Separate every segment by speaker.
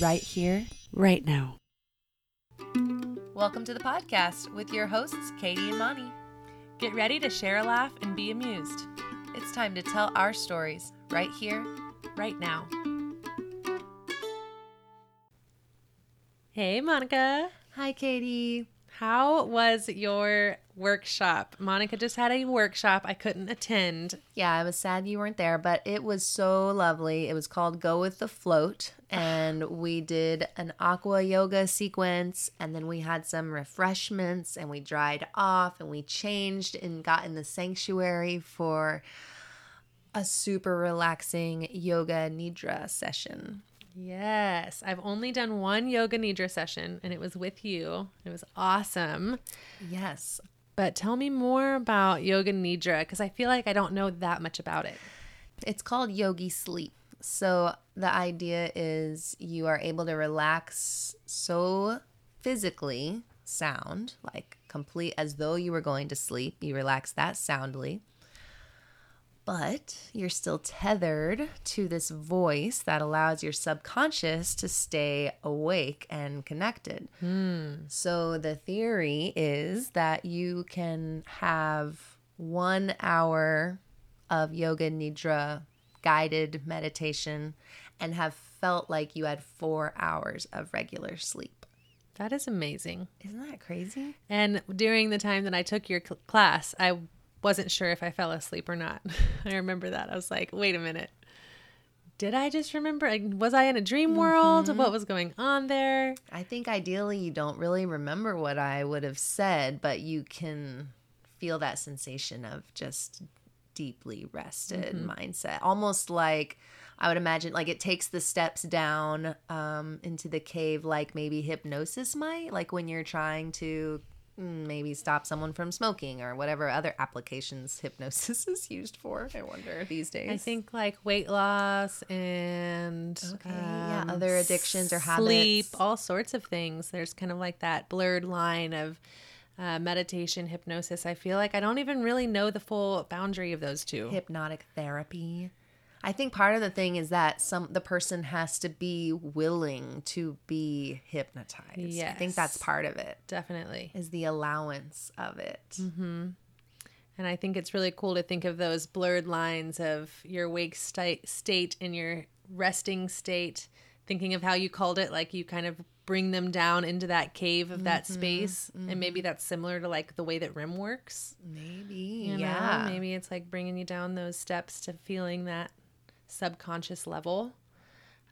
Speaker 1: right here,
Speaker 2: right now.
Speaker 1: Welcome to the podcast with your hosts, Katie and Monty.
Speaker 2: Get ready to share a laugh and be amused.
Speaker 1: It's time to tell our stories right here,
Speaker 2: right now. Hey, Monica.
Speaker 1: Hi, Katie.
Speaker 2: How was your workshop? Monica just had a workshop I couldn't attend.
Speaker 1: Yeah, I was sad you weren't there, but it was so lovely. It was called Go with the Float, and we did an aqua yoga sequence, and then we had some refreshments, and we dried off, and we changed and got in the sanctuary for a super relaxing yoga nidra session.
Speaker 2: Yes, I've only done one yoga nidra session and it was with you. It was awesome.
Speaker 1: Yes.
Speaker 2: But tell me more about yoga nidra because I feel like I don't know that much about it.
Speaker 1: It's called yogi sleep. So the idea is you are able to relax so physically sound, like complete as though you were going to sleep. You relax that soundly but you're still tethered to this voice that allows your subconscious to stay awake and connected.
Speaker 2: Hmm.
Speaker 1: So, the theory is that you can have one hour of yoga nidra guided meditation and have felt like you had four hours of regular sleep.
Speaker 2: That is amazing.
Speaker 1: Isn't that crazy?
Speaker 2: And during the time that I took your cl- class, I wasn't sure if I fell asleep or not. I remember that. I was like, wait a minute. Did I just remember? Like, was I in a dream world? Mm-hmm. What was going on there?
Speaker 1: I think ideally you don't really remember what I would have said, but you can feel that sensation of just deeply rested mm-hmm. mindset. Almost like I would imagine, like it takes the steps down um, into the cave, like maybe hypnosis might, like when you're trying to maybe stop someone from smoking or whatever other applications hypnosis is used for. I wonder these days.
Speaker 2: I think like weight loss and
Speaker 1: okay, um, yeah, other addictions or habits,
Speaker 2: sleep, all sorts of things. There's kind of like that blurred line of uh, meditation, hypnosis. I feel like I don't even really know the full boundary of those two.
Speaker 1: Hypnotic therapy. I think part of the thing is that some the person has to be willing to be hypnotized. Yes. I think that's part of it.
Speaker 2: Definitely.
Speaker 1: Is the allowance of it.
Speaker 2: Mm-hmm. And I think it's really cool to think of those blurred lines of your wake state, state and your resting state, thinking of how you called it, like you kind of bring them down into that cave of that mm-hmm, space. Mm-hmm. And maybe that's similar to like the way that REM works.
Speaker 1: Maybe.
Speaker 2: You know?
Speaker 1: Yeah.
Speaker 2: Maybe it's like bringing you down those steps to feeling that subconscious level.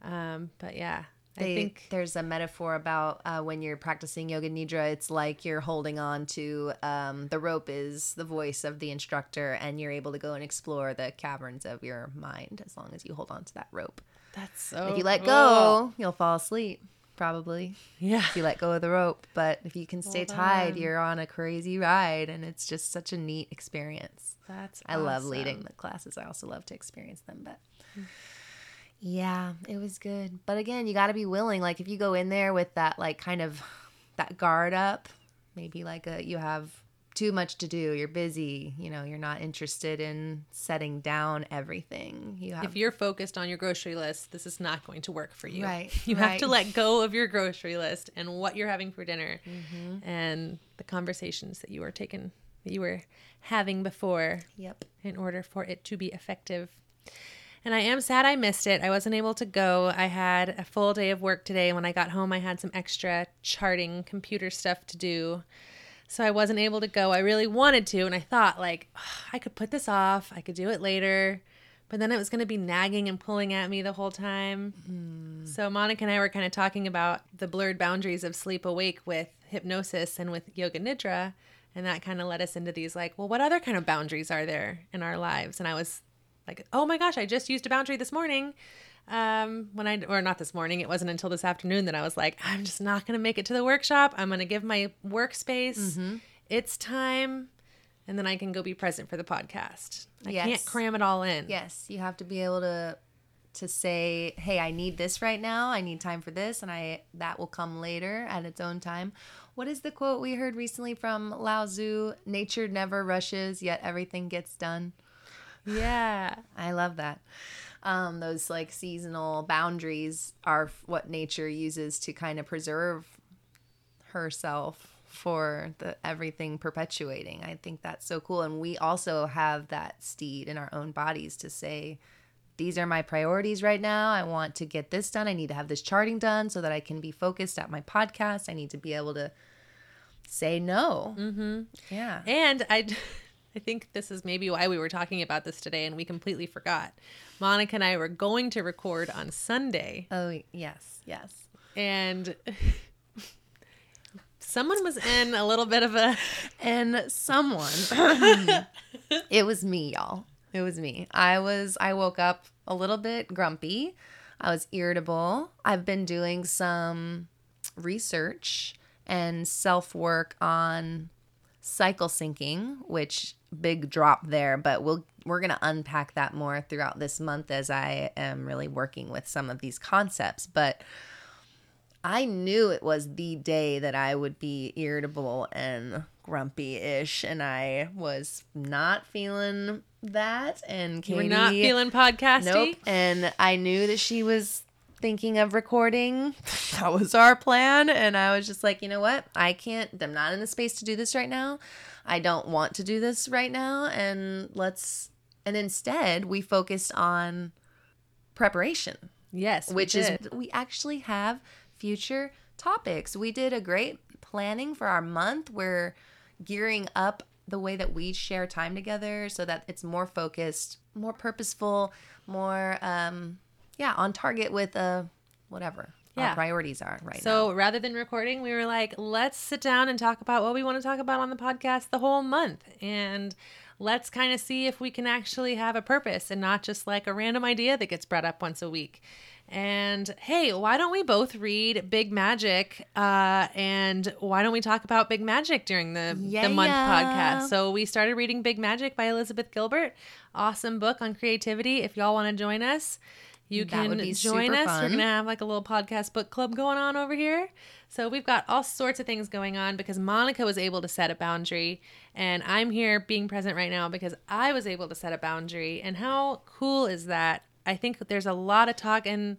Speaker 2: Um, but yeah,
Speaker 1: they,
Speaker 2: I think
Speaker 1: there's a metaphor about uh, when you're practicing yoga nidra, it's like you're holding on to um, the rope is the voice of the instructor, and you're able to go and explore the caverns of your mind as long as you hold on to that rope.
Speaker 2: That's so.
Speaker 1: If you let
Speaker 2: cool.
Speaker 1: go, you'll fall asleep. Probably.
Speaker 2: Yeah.
Speaker 1: If you let go of the rope. But if you can stay hold tied, on. you're on a crazy ride and it's just such a neat experience.
Speaker 2: That's
Speaker 1: I awesome. love leading the classes. I also love to experience them. But yeah, it was good. But again, you got to be willing. Like if you go in there with that, like kind of that guard up, maybe like a, you have too much to do. You're busy. You know, you're not interested in setting down everything. You have,
Speaker 2: if you're focused on your grocery list, this is not going to work for you.
Speaker 1: Right.
Speaker 2: You
Speaker 1: right.
Speaker 2: have to let go of your grocery list and what you're having for dinner, mm-hmm. and the conversations that you were taking, that you were having before.
Speaker 1: Yep.
Speaker 2: In order for it to be effective. And I am sad I missed it. I wasn't able to go. I had a full day of work today. When I got home, I had some extra charting computer stuff to do. So I wasn't able to go. I really wanted to. And I thought, like, oh, I could put this off, I could do it later. But then it was going to be nagging and pulling at me the whole time. Mm. So Monica and I were kind of talking about the blurred boundaries of sleep awake with hypnosis and with yoga nidra. And that kind of led us into these, like, well, what other kind of boundaries are there in our lives? And I was like, oh my gosh, I just used a boundary this morning. Um, when I, or not this morning, it wasn't until this afternoon that I was like, I'm just not going to make it to the workshop. I'm going to give my workspace mm-hmm. it's time. And then I can go be present for the podcast. I yes. can't cram it all in.
Speaker 1: Yes. You have to be able to, to say, hey, I need this right now. I need time for this. And I, that will come later at its own time. What is the quote we heard recently from Lao Tzu? Nature never rushes, yet everything gets done.
Speaker 2: Yeah.
Speaker 1: I love that. Um, those like seasonal boundaries are what nature uses to kind of preserve herself for the everything perpetuating. I think that's so cool. And we also have that steed in our own bodies to say, these are my priorities right now. I want to get this done. I need to have this charting done so that I can be focused at my podcast. I need to be able to say no. Mm-hmm. Yeah.
Speaker 2: And I, I think this is maybe why we were talking about this today and we completely forgot. Monica and I were going to record on Sunday.
Speaker 1: Oh, yes, yes.
Speaker 2: And someone was in a little bit of a.
Speaker 1: And someone, it was me, y'all. It was me. I was, I woke up a little bit grumpy. I was irritable. I've been doing some research and self work on cycle syncing, which big drop there, but we'll we're going to unpack that more throughout this month as I am really working with some of these concepts, but I knew it was the day that I would be irritable and grumpy ish, and I was not feeling that. And Katie,
Speaker 2: you were not feeling podcasty.
Speaker 1: Nope. And I knew that she was thinking of recording. that was our plan, and I was just like, you know what? I can't. I'm not in the space to do this right now. I don't want to do this right now, and let's. And instead, we focused on preparation.
Speaker 2: Yes,
Speaker 1: which is we actually have future topics. We did a great planning for our month. We're gearing up the way that we share time together so that it's more focused, more purposeful, more um yeah, on target with uh whatever yeah. our priorities are right
Speaker 2: so
Speaker 1: now.
Speaker 2: rather than recording, we were like, let's sit down and talk about what we want to talk about on the podcast the whole month. And let's kind of see if we can actually have a purpose and not just like a random idea that gets brought up once a week. And hey, why don't we both read Big Magic? Uh, and why don't we talk about Big Magic during the, yeah, the month yeah. podcast? So we started reading Big Magic by Elizabeth Gilbert. Awesome book on creativity. If y'all want to join us, you can join us. Fun. We're going to have like a little podcast book club going on over here. So we've got all sorts of things going on because Monica was able to set a boundary. And I'm here being present right now because I was able to set a boundary. And how cool is that? I think there's a lot of talk in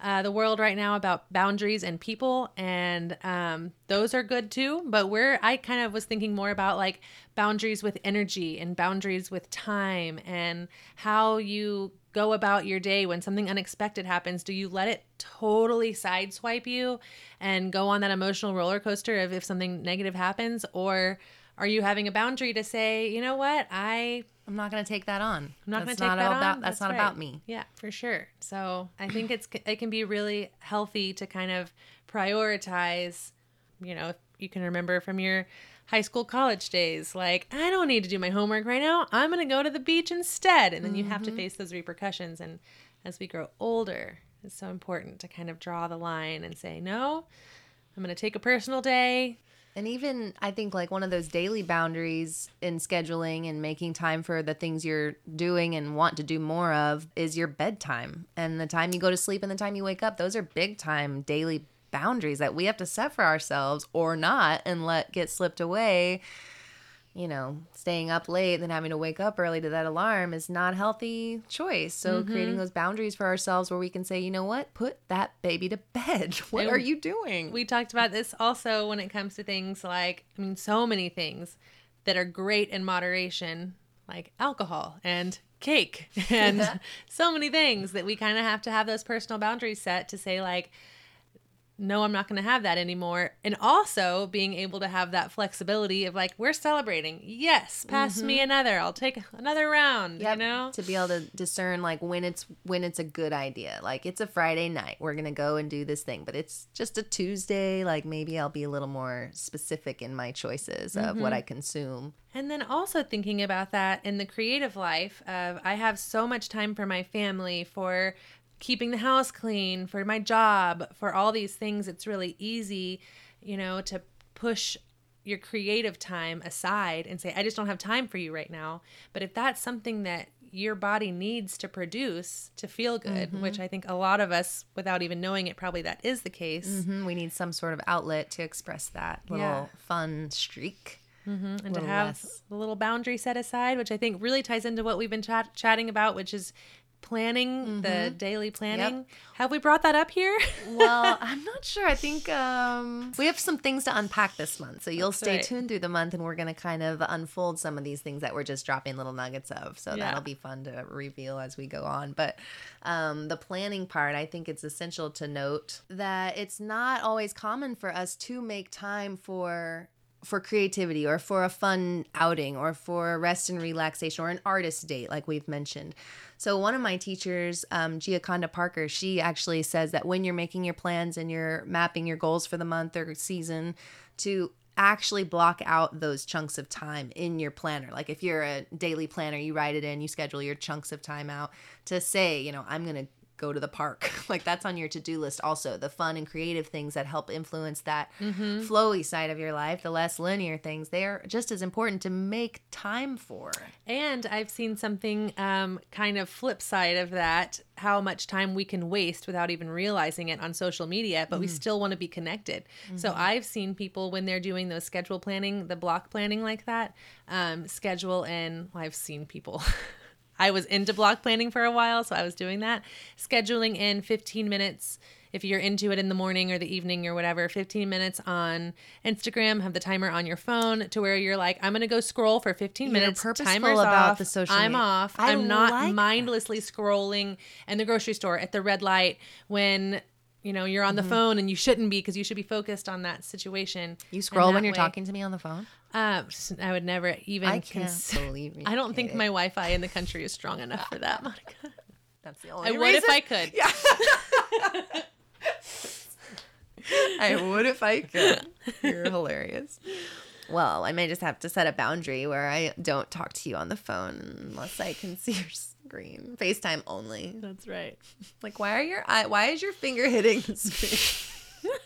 Speaker 2: uh, the world right now about boundaries and people, and um, those are good too. But where I kind of was thinking more about like boundaries with energy and boundaries with time and how you go about your day when something unexpected happens. Do you let it totally sideswipe you and go on that emotional roller coaster of if something negative happens, or are you having a boundary to say, you know what, I
Speaker 1: I'm not going to take that on.
Speaker 2: I'm not going to take that about,
Speaker 1: on. That's, that's not right. about me.
Speaker 2: Yeah, for sure. So I think it's it can be really healthy to kind of prioritize. You know, if you can remember from your high school, college days, like I don't need to do my homework right now. I'm going to go to the beach instead, and then mm-hmm. you have to mm-hmm. face those repercussions. And as we grow older, it's so important to kind of draw the line and say, no, I'm going to take a personal day.
Speaker 1: And even I think like one of those daily boundaries in scheduling and making time for the things you're doing and want to do more of is your bedtime. And the time you go to sleep and the time you wake up, those are big time daily boundaries that we have to set for ourselves or not and let get slipped away you know, staying up late and having to wake up early to that alarm is not a healthy choice. So mm-hmm. creating those boundaries for ourselves where we can say, you know what, put that baby to bed. What and are you doing?
Speaker 2: We talked about this also when it comes to things like, I mean, so many things that are great in moderation, like alcohol and cake and so many things that we kind of have to have those personal boundaries set to say like no, I'm not going to have that anymore. And also being able to have that flexibility of like, we're celebrating. Yes, pass mm-hmm. me another. I'll take another round. Yep. You know,
Speaker 1: to be able to discern like when it's when it's a good idea. Like it's a Friday night, we're gonna go and do this thing, but it's just a Tuesday. Like maybe I'll be a little more specific in my choices of mm-hmm. what I consume.
Speaker 2: And then also thinking about that in the creative life of I have so much time for my family, for keeping the house clean, for my job, for all these things, it's really easy, you know, to push your creative time aside and say, I just don't have time for you right now. But if that's something that your body needs to produce to feel good, mm-hmm. which I think a lot of us, without even knowing it, probably that is the case.
Speaker 1: Mm-hmm. We need some sort of outlet to express that little yeah. fun streak.
Speaker 2: and to have
Speaker 1: less.
Speaker 2: the little boundary set aside, which I think really ties into what we've been chat- chatting about, which is planning the daily planning. Have we brought that up here?
Speaker 1: well, I'm not sure. I think um, we have some things to unpack this month. So you'll
Speaker 2: That's
Speaker 1: stay
Speaker 2: right.
Speaker 1: tuned through the month and we're going to kind of unfold some of these things that we're just dropping little nuggets of. So
Speaker 2: Yeah.
Speaker 1: that'll be fun to reveal as we go on. But um, the planning part, I think it's essential to note that it's not always common for us to make time for for creativity or for a fun outing or for rest and relaxation or an artist date like we've mentioned. So one of my teachers um, giaconda parker she actually says that when you're making your plans and you're mapping your goals for the month or season to actually block out those chunks of time in your planner. Like if you're a daily planner you write it in you schedule your chunks of time out to say you know i'm gonna go to the park. like that's on your to-do list also. The fun and creative things that help influence that flowy side of your life, the less linear things, they are just as important to make time for.
Speaker 2: And I've seen something um, kind of flip side of that how much time we can waste without even realizing it on social media, but we still want to be connected. So I've seen people when they're doing those schedule planning, the block planning like that, um, schedule in, well, I've seen people. I was into block planning for a while, so I was doing that. Scheduling in 15 minutes if you're into it in the morning or the evening or whatever, 15 minutes on Instagram, have the timer on your phone to where you're like, I'm going to go scroll for 15 minutes.
Speaker 1: purposeful
Speaker 2: Timer's
Speaker 1: about
Speaker 2: off.
Speaker 1: the social
Speaker 2: I'm
Speaker 1: media.
Speaker 2: off.
Speaker 1: I
Speaker 2: I'm not
Speaker 1: like that.
Speaker 2: mindlessly scrolling in the grocery store at the red light when you know you're on the phone and you shouldn't be because you should be focused on that situation.
Speaker 1: Mm-hmm. You scroll when you're
Speaker 2: way-
Speaker 1: talking to me on the phone?
Speaker 2: Uh, I would never even.
Speaker 1: I can't
Speaker 2: cons-
Speaker 1: believe you
Speaker 2: I don't think
Speaker 1: did.
Speaker 2: my Wi-Fi in the country is strong enough for that, Monica.
Speaker 1: That's the only
Speaker 2: I would if I could. yeah.
Speaker 1: I would if I could. You're hilarious. Well, I may just have to set a boundary where I don't talk to you on the phone unless I can see your screen. FaceTime only.
Speaker 2: That's right.
Speaker 1: Like, why are your eye? Why is your finger hitting the screen?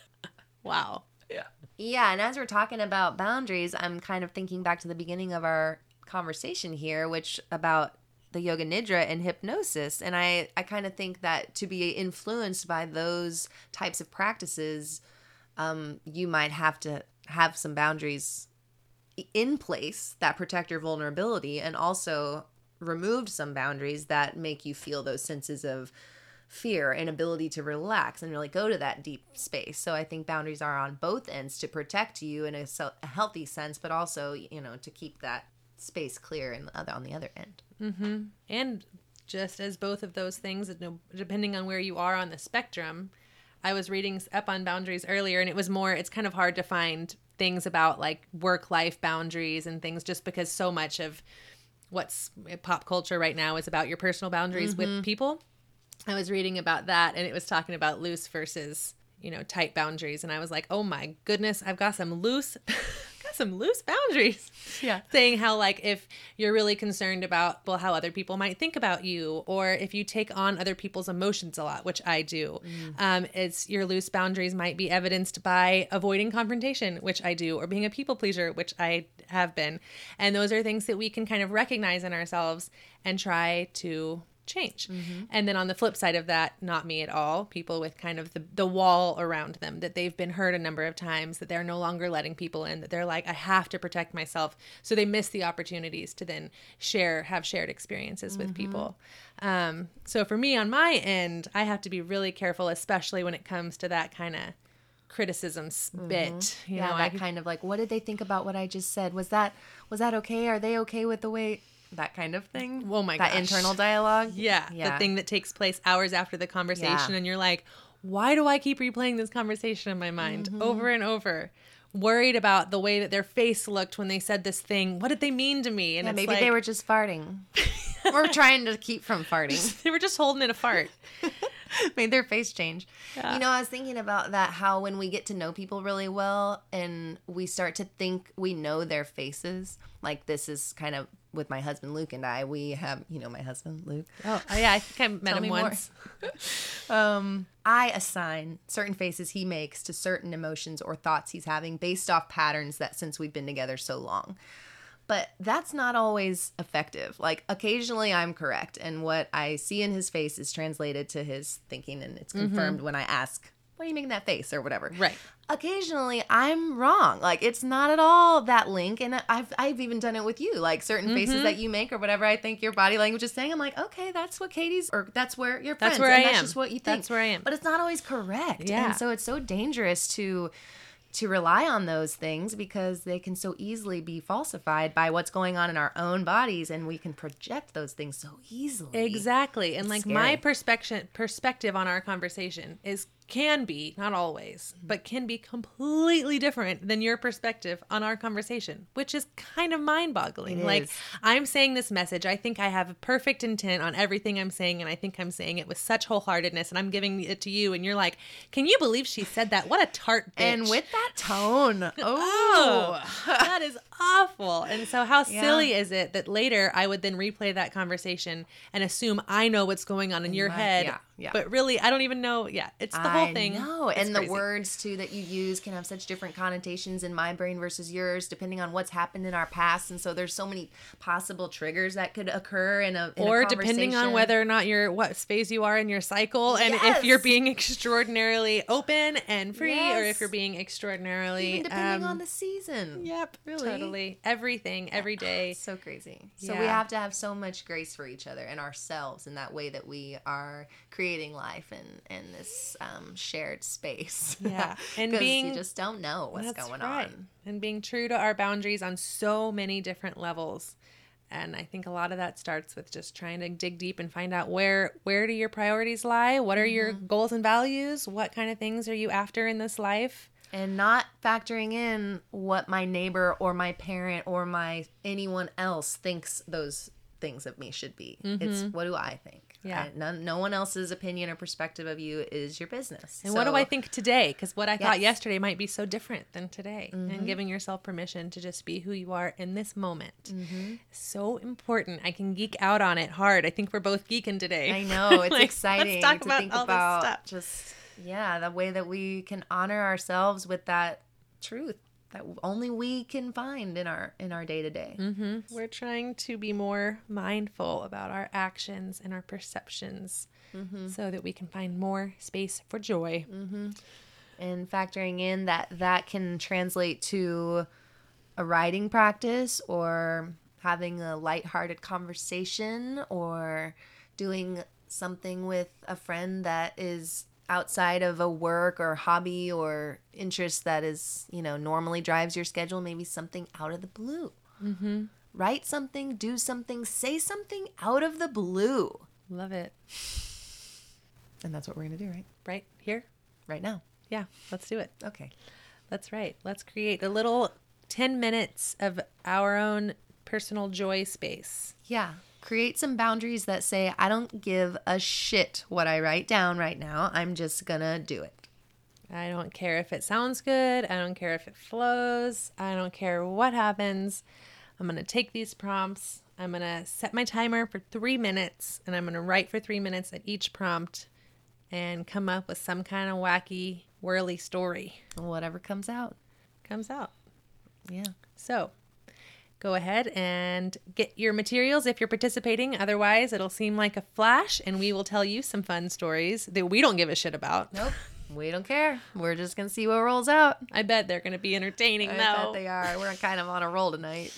Speaker 2: Wow.
Speaker 1: Yeah. Yeah, and as we're talking about boundaries, I'm kind of thinking back to the beginning of our conversation here, which about the yoga nidra and hypnosis. And I, I kind of think that to be influenced by those types of practices, um, you might have to have some boundaries in place that protect your vulnerability and also removed some boundaries that make you feel those senses of fear and ability to relax and really go to that deep space. So I think boundaries are on both ends to protect you in a, a healthy sense, but also, you know, to keep that space clear and other on the other end. Mm-hmm.
Speaker 2: And just as both of those things, depending on where you are on the spectrum, I was reading up on boundaries earlier, and it was more. It's kind of hard to find things about like work-life boundaries and things, just because so much of what's eh, pop culture right now is about your personal boundaries with mm-hmm. people. I was reading about that, and it was talking about loose versus you know tight boundaries, and I was like, oh my goodness, I've got some loose. Got Some loose boundaries.
Speaker 1: Yeah.
Speaker 2: Saying how, like, if you're really concerned about, well, how other people might think about you, or if you take on other people's emotions a lot, which I do, um, it's your loose boundaries might be evidenced by avoiding confrontation, which I do, or being a people pleaser, which I have been. And those are things that we can kind of recognize in ourselves and try to change. Mm-hmm. And then on the flip side of that, not me at all, people with kind of the, the wall around them that they've been hurt a number of times, that they're no longer letting people in, that they're like, I have to protect myself. So they miss the opportunities to then share, have shared experiences with mm-hmm. people. Um, so for me on my end, I have to be really careful, especially when it comes to that kind of criticism mm-hmm. bit. You
Speaker 1: yeah,
Speaker 2: know,
Speaker 1: that
Speaker 2: I,
Speaker 1: kind of like, what did they think about what I just said? Was that was that okay? Are they okay with the way that kind of thing?
Speaker 2: Oh my
Speaker 1: that
Speaker 2: gosh.
Speaker 1: internal dialogue.
Speaker 2: Yeah,
Speaker 1: Yeah.
Speaker 2: the thing that takes place hours after the conversation,
Speaker 1: Yeah.
Speaker 2: and you're like, why do I keep replaying this conversation in my mind
Speaker 1: Mm-hmm.
Speaker 2: over and over? Worried about the way that their face looked when they said this thing. What did they mean to me? And
Speaker 1: Yeah, maybe
Speaker 2: like,
Speaker 1: they were just farting. or trying to keep from farting.
Speaker 2: they were just holding in a fart.
Speaker 1: made their face change. You know, I was thinking about that how when we get to know people really well and we start to think we know their faces, like this is kind of with my husband Luke and I, we have, you know, my husband Luke.
Speaker 2: Oh, yeah, I think I met him
Speaker 1: me
Speaker 2: once.
Speaker 1: Um, I assign certain faces he makes to certain emotions or thoughts he's having based off patterns that since we've been together so long. But that's not always effective. Like occasionally I'm correct and what I see in his face is translated to his thinking and it's confirmed when I ask why are you making that face or whatever.
Speaker 2: Right.
Speaker 1: Occasionally, I'm wrong. Like it's not at all that link, and I've I've even done it with you. Like certain
Speaker 2: Mm-hmm.
Speaker 1: faces that you make or whatever I think your body language is saying. I'm like, okay, that's what Katie's, or that's where.
Speaker 2: That's
Speaker 1: friends,
Speaker 2: where
Speaker 1: and
Speaker 2: I
Speaker 1: that's
Speaker 2: am.
Speaker 1: just what you think.
Speaker 2: That's where I am.
Speaker 1: But it's not always correct.
Speaker 2: Yeah.
Speaker 1: And so it's so dangerous to to rely on those things because they can so easily be falsified by what's going on in our own bodies and we can project those things so easily.
Speaker 2: Exactly. And like
Speaker 1: scary.
Speaker 2: my perspective perspective on our conversation is can be, not always,
Speaker 1: Mm-hmm.
Speaker 2: but can be completely different than your perspective on our conversation, which is kind of mind-boggling. Like
Speaker 1: is.
Speaker 2: I'm saying this message, I think I have a perfect intent on everything I'm saying and I think I'm saying it with such wholeheartedness and I'm giving it to you and you're like, "Can you believe she said that? What a tart bitch."
Speaker 1: And with that tone.
Speaker 2: Oh,
Speaker 1: Oh.
Speaker 2: that is awful. And so, how
Speaker 1: Yeah.
Speaker 2: silly is it that later I would then replay that conversation and assume I know what's going on in your
Speaker 1: my-
Speaker 2: head,
Speaker 1: yeah, yeah.
Speaker 2: but really I don't even know. Yeah, it's the whole
Speaker 1: I
Speaker 2: thing.
Speaker 1: know.
Speaker 2: It's
Speaker 1: and the words too that you use can have such different connotations in my brain versus yours, depending on what's happened in our past. And so there's so many possible triggers that could occur in a in a
Speaker 2: or depending on whether or not you're what phase you are in your cycle, and if you're being extraordinarily open and free, or if you're being extraordinarily
Speaker 1: even depending
Speaker 2: um,
Speaker 1: on the season.
Speaker 2: Yep,
Speaker 1: Really.
Speaker 2: totally. Everything, every day.
Speaker 1: So crazy. So we have to have so much grace for each other and ourselves in that way that we are creating life and in this um, shared space.
Speaker 2: Yeah. And being-
Speaker 1: you just don't know what's going
Speaker 2: right.
Speaker 1: on.
Speaker 2: And being true to our boundaries on so many different levels. And I think a lot of that starts with just trying to dig deep and find out where where do your priorities lie? What are your
Speaker 1: Mm-hmm.
Speaker 2: goals and values? What kind of things are you after in this life?
Speaker 1: and not factoring in what my neighbor or my parent or my anyone else thinks those things of me should be. It's what do I think?
Speaker 2: Mm-hmm. Yeah.
Speaker 1: None, no one else's opinion or perspective of you is your business.
Speaker 2: And what do I think today? Because what I thought yesterday might be so different than today. And giving yourself permission to just be who you are in this moment. So important. I can geek out on it hard. I think we're both geeking today.
Speaker 1: I know it's
Speaker 2: Like,
Speaker 1: exciting
Speaker 2: Let's talk
Speaker 1: to
Speaker 2: about
Speaker 1: think
Speaker 2: all
Speaker 1: about
Speaker 2: this stuff.
Speaker 1: just yeah the way that we can honor ourselves with that truth that only we can find in our in our day to day.
Speaker 2: We're trying to be more mindful about our actions and our perceptions mm-hmm. so that we can find more space for joy. Mm-hmm.
Speaker 1: and factoring in that that can translate to a writing practice or having a lighthearted conversation or doing something with a friend that is outside of a work or hobby or interest that is you know normally drives your schedule maybe something out of the blue mm-hmm. write something do something say something out of the blue
Speaker 2: Love it.
Speaker 1: and that's what we're gonna do right
Speaker 2: Right here?
Speaker 1: right now
Speaker 2: Yeah, let's do it.
Speaker 1: okay
Speaker 2: That's right. Let's create a little 10 minutes of our own personal joy space.
Speaker 1: Yeah. Create some boundaries that say, I don't give a shit what I write down right now. I'm just going to do it.
Speaker 2: I don't care if it sounds good. I don't care if it flows. I don't care what happens. I'm going to take these prompts. I'm going to set my timer for three minutes and I'm going to write for three minutes at each prompt and come up with some kind of wacky, whirly story.
Speaker 1: Whatever comes out.
Speaker 2: Comes out.
Speaker 1: Yeah.
Speaker 2: So go ahead and get your materials if you're participating. Otherwise, it'll seem like a flash and we will tell you some fun stories that we don't give a shit about.
Speaker 1: Nope. we don't care. We're just going to see what rolls out.
Speaker 2: I bet they're going to be entertaining
Speaker 1: I
Speaker 2: though.
Speaker 1: bet they are. We're kind of on a roll tonight.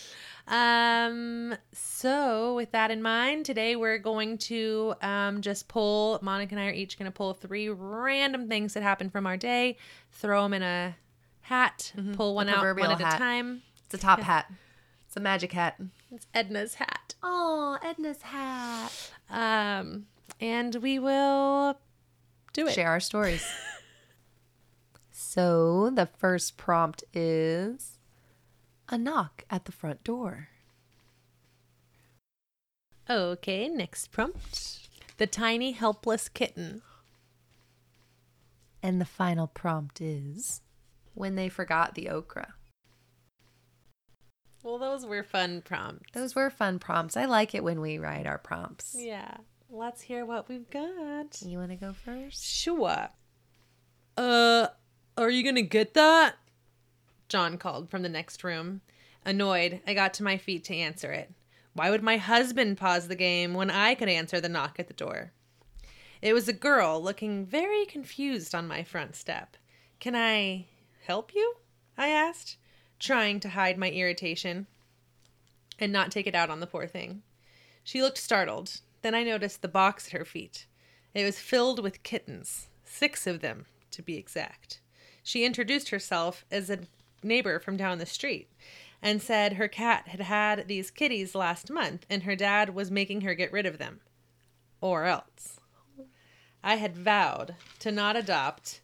Speaker 2: Um, so with that in mind, today we're going to um, just pull, Monica and I are each going to pull three random things that happened from our day, throw them in a hat, pull one out one at a time.
Speaker 1: It's a top hat. It's a magic hat.
Speaker 2: It's Edna's hat.
Speaker 1: Oh, Edna's hat.
Speaker 2: Um, and we will do it.
Speaker 1: Share our stories. so the first prompt is a knock at the front door.
Speaker 2: Okay, next prompt. The tiny helpless kitten.
Speaker 1: And the final prompt is when they forgot the okra.
Speaker 2: Well, those were fun prompts.
Speaker 1: Those were fun prompts. I like it when we write our prompts.
Speaker 2: Yeah. Let's hear what we've got.
Speaker 1: You want to go first?
Speaker 2: Sure. Uh, are you gonna get that? John called from the next room. Annoyed, I got to my feet to answer it. Why would my husband pause the game when I could answer the knock at the door? It was a girl looking very confused on my front step. Can I help you? I asked, trying to hide my irritation and not take it out on the poor thing. She looked startled. Then I noticed the box at her feet. It was filled with kittens, six of them, to be exact. She introduced herself as a neighbor from down the street and said her cat had had these kitties last month and her dad was making her get rid of them. Or else. I had vowed to not adopt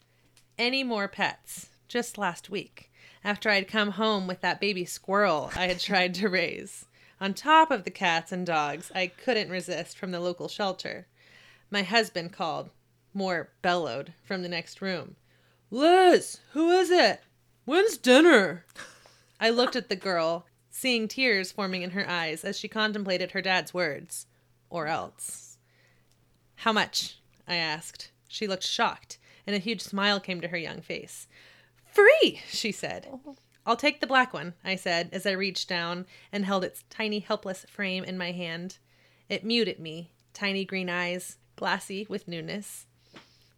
Speaker 2: any more pets just last week after I'd come home with that baby squirrel I had tried to raise. On top of the cats and dogs I couldn't resist from the local shelter. My husband called, more bellowed, from the next room. Liz, who is it? When's dinner? I looked at the girl, seeing tears forming in her eyes as she contemplated her dad's words. Or else. How much? I asked. She looked shocked, and a huge smile came to her young face. Free, she said. Oh. I'll take the black one, I said as I reached down and held its tiny, helpless frame in my hand. It mewed at me, tiny green eyes, glassy with newness.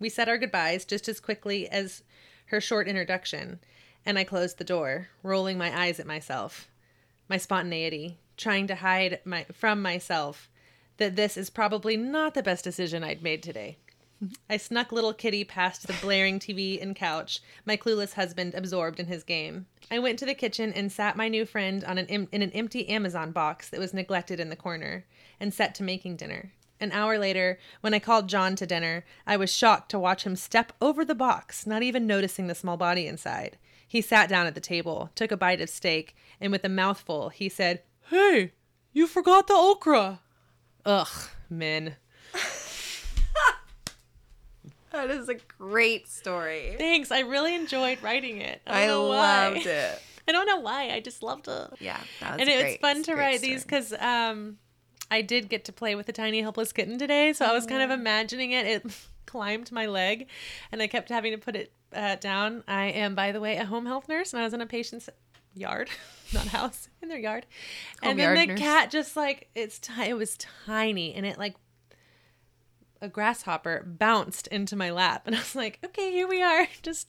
Speaker 2: We said our goodbyes just as quickly as her short introduction, and I closed the door, rolling my eyes at myself, my spontaneity, trying to hide my from myself that this is probably not the best decision I'd made today. I snuck little Kitty past the blaring TV and couch, my clueless husband absorbed in his game. I went to the kitchen and sat my new friend on an em- in an empty Amazon box that was neglected in the corner, and set to making dinner. An hour later, when I called John to dinner, I was shocked to watch him step over the box, not even noticing the small body inside. He sat down at the table, took a bite of steak, and with a mouthful, he said, Hey, you forgot the okra. Ugh, men.
Speaker 1: That is a great story.
Speaker 2: Thanks. I really enjoyed writing it. I,
Speaker 1: I loved it.
Speaker 2: I don't know why. I just loved it.
Speaker 1: Yeah, that was
Speaker 2: and it was fun to write these because um, I did get to play with a tiny helpless kitten today. So I was kind of imagining it. It climbed my leg, and I kept having to put it uh, down. I am, by the way, a home health nurse, and I was in a patient's yard, not house, in their yard.
Speaker 1: Home
Speaker 2: and then the
Speaker 1: nurse.
Speaker 2: cat just like it's ti- it was tiny, and it like a grasshopper bounced into my lap, and I was like, okay, here we are, just.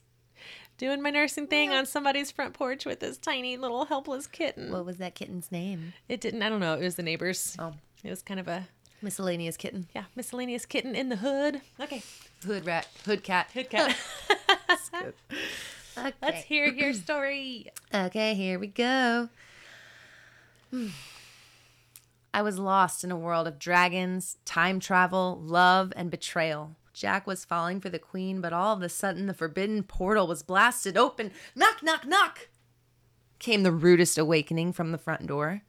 Speaker 2: Doing my nursing thing on somebody's front porch with this tiny little helpless kitten.
Speaker 1: What was that kitten's name?
Speaker 2: It didn't. I don't know. It was the neighbors.
Speaker 1: Oh,
Speaker 2: It was kind of a
Speaker 1: miscellaneous kitten.
Speaker 2: yeah miscellaneous kitten in the hood. Okay,
Speaker 1: Hood rat. Hood cat.
Speaker 2: hood cat.
Speaker 1: Okay.
Speaker 2: Let's hear your story.
Speaker 1: Okay, here we go. Hmm. I was lost in a world of dragons, time travel, love, and betrayal. Jack was falling for the queen, but all of a sudden the forbidden portal was blasted open. Knock, knock, knock! Came the rudest awakening from the front door.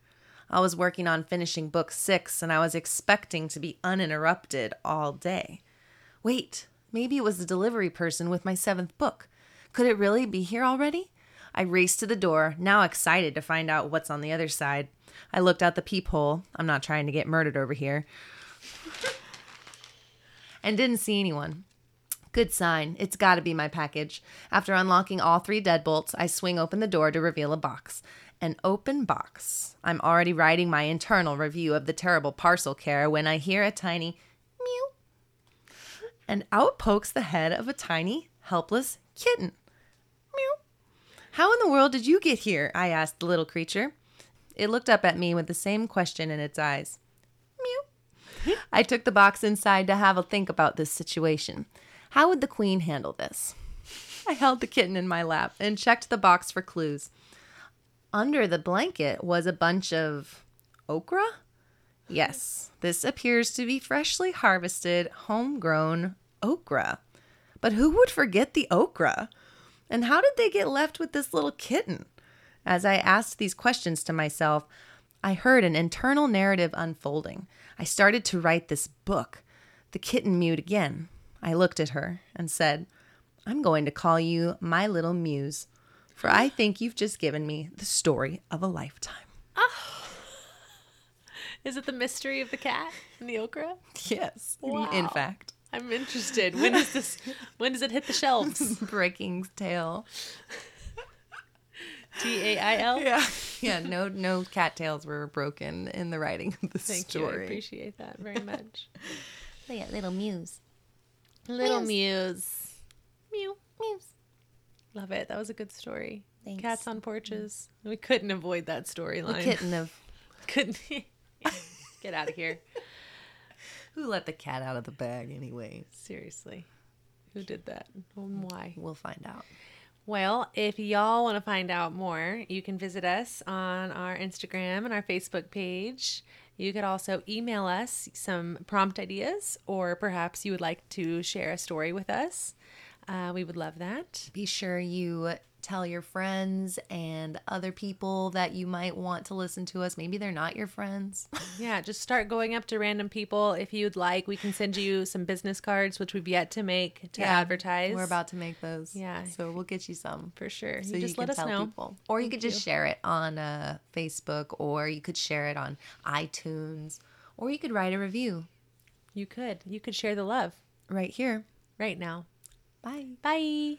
Speaker 1: I was working on finishing book six, and I was expecting to be uninterrupted all day. Wait, maybe it was the delivery person with my seventh book. Could it really be here already? I raced to the door, now excited to find out what's on the other side. I looked out the peephole. I'm not trying to get murdered over here. and didn't see anyone. Good sign. It's got to be my package. After unlocking all three deadbolts, I swing open the door to reveal a box. An open box. I'm already writing my internal review of the terrible parcel care when I hear a tiny mew. And out pokes the head of a tiny, helpless kitten. How in the world did you get here? I asked the little creature. It looked up at me with the same question in its eyes. Mew. I took the box inside to have a think about this situation. How would the queen handle this? I held the kitten in my lap and checked the box for clues. Under the blanket was a bunch of okra? Yes, this appears to be freshly harvested, homegrown okra. But who would forget the okra? And how did they get left with this little kitten? As I asked these questions to myself, I heard an internal narrative unfolding. I started to write this book. The kitten mewed again. I looked at her and said, I'm going to call you my little muse, for I think you've just given me the story of a lifetime.
Speaker 2: Is it the mystery of the cat and the okra?
Speaker 1: Yes, in fact.
Speaker 2: I'm interested. When is this? When does it hit the shelves?
Speaker 1: Breaking tail.
Speaker 2: T A I L.
Speaker 1: Yeah. Yeah, no no cattails were broken in the writing of the
Speaker 2: Thank you. I appreciate that very much.
Speaker 1: yeah, little muse.
Speaker 2: Little. Muse. Mew.
Speaker 1: Mews.
Speaker 2: Love it. That was a good story.
Speaker 1: Thanks.
Speaker 2: Cats on porches. We couldn't avoid that storyline.
Speaker 1: kitten of
Speaker 2: Couldn't. Get out of here.
Speaker 1: Who let the cat out of the bag, anyway?
Speaker 2: Seriously. Who did that? And why?
Speaker 1: We'll find out.
Speaker 2: Well, if y'all want to find out more, you can visit us on our Instagram and our Facebook page. You could also email us some prompt ideas, or perhaps you would like to share a story with us. Uh, we would love that.
Speaker 1: Be sure you tell your friends and other people that you might want to listen to us. Maybe they're not your friends.
Speaker 2: Yeah, just start going up to random people if you'd like. We can send you some business cards, which we've yet to make to
Speaker 1: Yeah,
Speaker 2: advertise.
Speaker 1: We're about to make those.
Speaker 2: Yeah.
Speaker 1: So we'll get you some.
Speaker 2: for sure.
Speaker 1: So
Speaker 2: you just let us know.
Speaker 1: people. Or you
Speaker 2: Thank
Speaker 1: could just
Speaker 2: you.
Speaker 1: share it on uh, Facebook or you could share it on iTunes or you could write a review
Speaker 2: You could. You could share the love
Speaker 1: right here.
Speaker 2: right now.
Speaker 1: Bye.
Speaker 2: Bye.